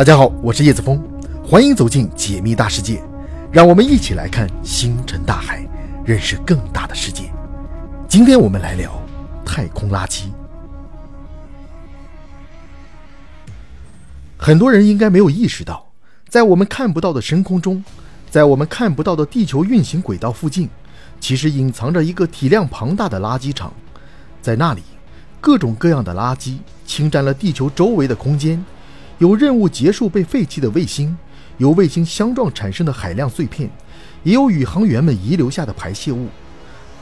大家好，我是叶子峰，欢迎走进解密大世界，让我们一起来看星辰大海，认识更大的世界。今天我们来聊太空垃圾。很多人应该没有意识到，在我们看不到的深空中，在我们看不到的地球运行轨道附近，其实隐藏着一个体量庞大的垃圾场，在那里，各种各样的垃圾侵占了地球周围的空间。有任务结束被废弃的卫星，有卫星相撞产生的海量碎片，也有宇航员们遗留下的排泄物。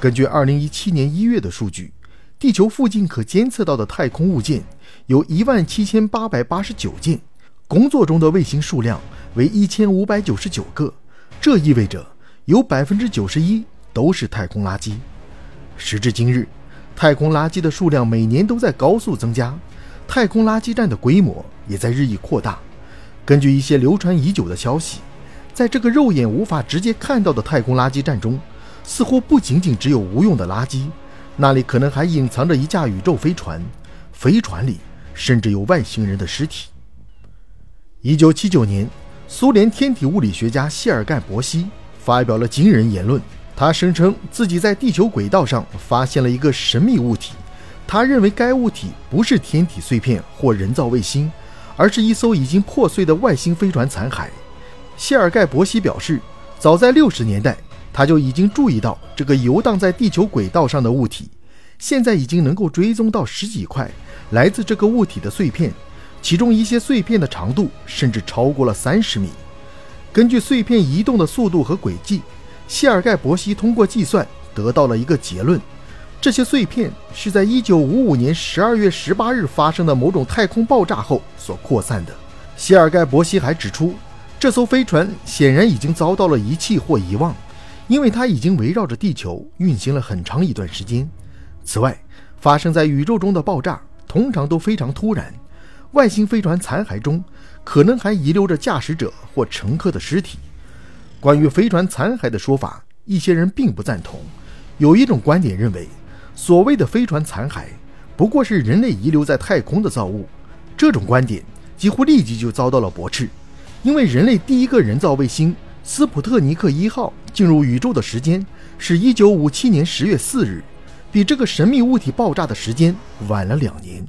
根据2017年1月的数据，地球附近可监测到的太空物件有一万七千八百八十九件，工作中的卫星数量为一千五百九十九个。这意味着有百分之九十一都是太空垃圾。时至今日，太空垃圾的数量每年都在高速增加。太空垃圾站的规模也在日益扩大。根据一些流传已久的消息，在这个肉眼无法直接看到的太空垃圾站中，似乎不仅仅只有无用的垃圾，那里可能还隐藏着一架宇宙飞船，飞船里甚至有外星人的尸体。一九七九年，苏联天体物理学家谢尔盖·伯西发表了惊人言论，他声称自己在地球轨道上发现了一个神秘物体。他认为该物体不是天体碎片或人造卫星，而是一艘已经破碎的外星飞船残骸。谢尔盖·博西表示，早在六十年代，他就已经注意到这个游荡在地球轨道上的物体。现在已经能够追踪到十几块来自这个物体的碎片，其中一些碎片的长度甚至超过了三十米。根据碎片移动的速度和轨迹，谢尔盖·博西通过计算得到了一个结论。这些碎片是在1955年12月18日发生的某种太空爆炸后所扩散的。谢尔盖·伯西还指出，这艘飞船显然已经遭到了遗弃或遗忘，因为它已经围绕着地球运行了很长一段时间。此外，发生在宇宙中的爆炸通常都非常突然。外星飞船残骸中可能还遗留着驾驶者或乘客的尸体。关于飞船残骸的说法，一些人并不赞同。有一种观点认为。所谓的飞船残骸，不过是人类遗留在太空的造物。这种观点几乎立即就遭到了驳斥，因为人类第一个人造卫星斯普特尼克一号进入宇宙的时间是一九五七年十月四日，比这个神秘物体爆炸的时间晚了两年，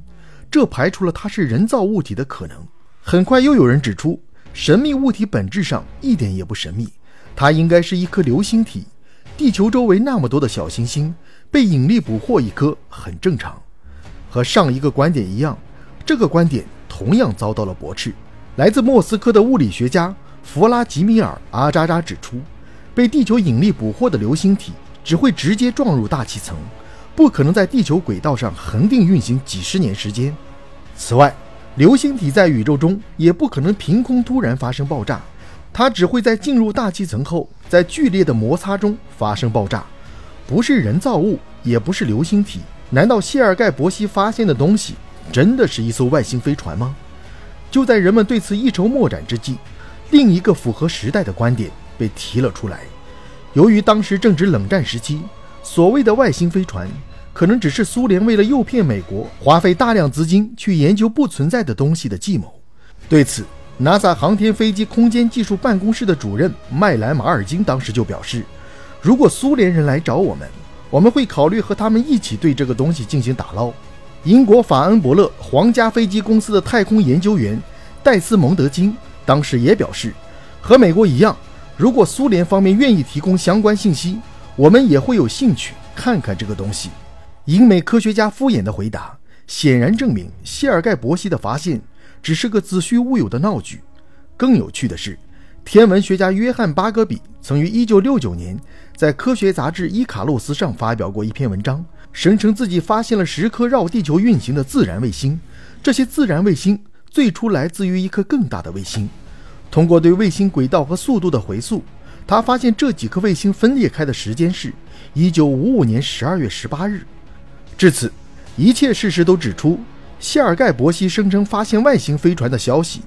这排除了它是人造物体的可能。很快又有人指出，神秘物体本质上一点也不神秘，它应该是一颗流星体。地球周围那么多的小行星。被引力捕获一颗很正常，和上一个观点一样，这个观点同样遭到了驳斥。来自莫斯科的物理学家弗拉吉米尔·阿扎扎指出，被地球引力捕获的流星体只会直接撞入大气层，不可能在地球轨道上恒定运行几十年时间。此外，流星体在宇宙中也不可能凭空突然发生爆炸，它只会在进入大气层后，在剧烈的摩擦中发生爆炸。不是人造物，也不是流星体，难道谢尔盖·伯西发现的东西真的是一艘外星飞船吗？就在人们对此一筹莫展之际，另一个符合时代的观点被提了出来。由于当时正值冷战时期，所谓的外星飞船可能只是苏联为了诱骗美国，花费大量资金去研究不存在的东西的计谋。对此，NASA 航天飞机空间技术办公室的主任麦兰·马尔金当时就表示。如果苏联人来找我们，我们会考虑和他们一起对这个东西进行打捞。英国法恩伯勒皇家飞机公司的太空研究员戴斯蒙德金当时也表示，和美国一样，如果苏联方面愿意提供相关信息，我们也会有兴趣看看这个东西。英美科学家敷衍的回答，显然证明谢尔盖·伯西的发现只是个子虚乌有的闹剧。更有趣的是。天文学家约翰·巴格比曾于1969年在科学杂志《伊卡洛斯》上发表过一篇文章，声称自己发现了十颗绕地球运行的自然卫星。这些自然卫星最初来自于一颗更大的卫星。通过对卫星轨道和速度的回溯，他发现这几颗卫星分裂开的时间是1955年12月18日。至此，一切事实都指出，谢尔盖·伯西声称发现外星飞船的消息，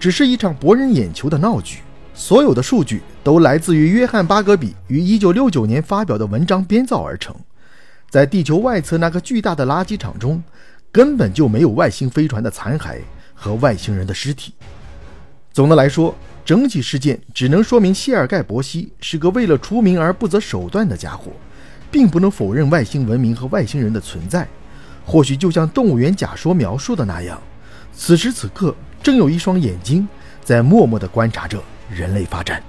只是一场博人眼球的闹剧。所有的数据都来自于约翰·巴格比于1969年发表的文章编造而成。在地球外侧那个巨大的垃圾场中，根本就没有外星飞船的残骸和外星人的尸体。总的来说，整起事件只能说明谢尔盖·伯西是个为了出名而不择手段的家伙，并不能否认外星文明和外星人的存在。或许就像动物园假说描述的那样，此时此刻正有一双眼睛在默默地观察着人类发展。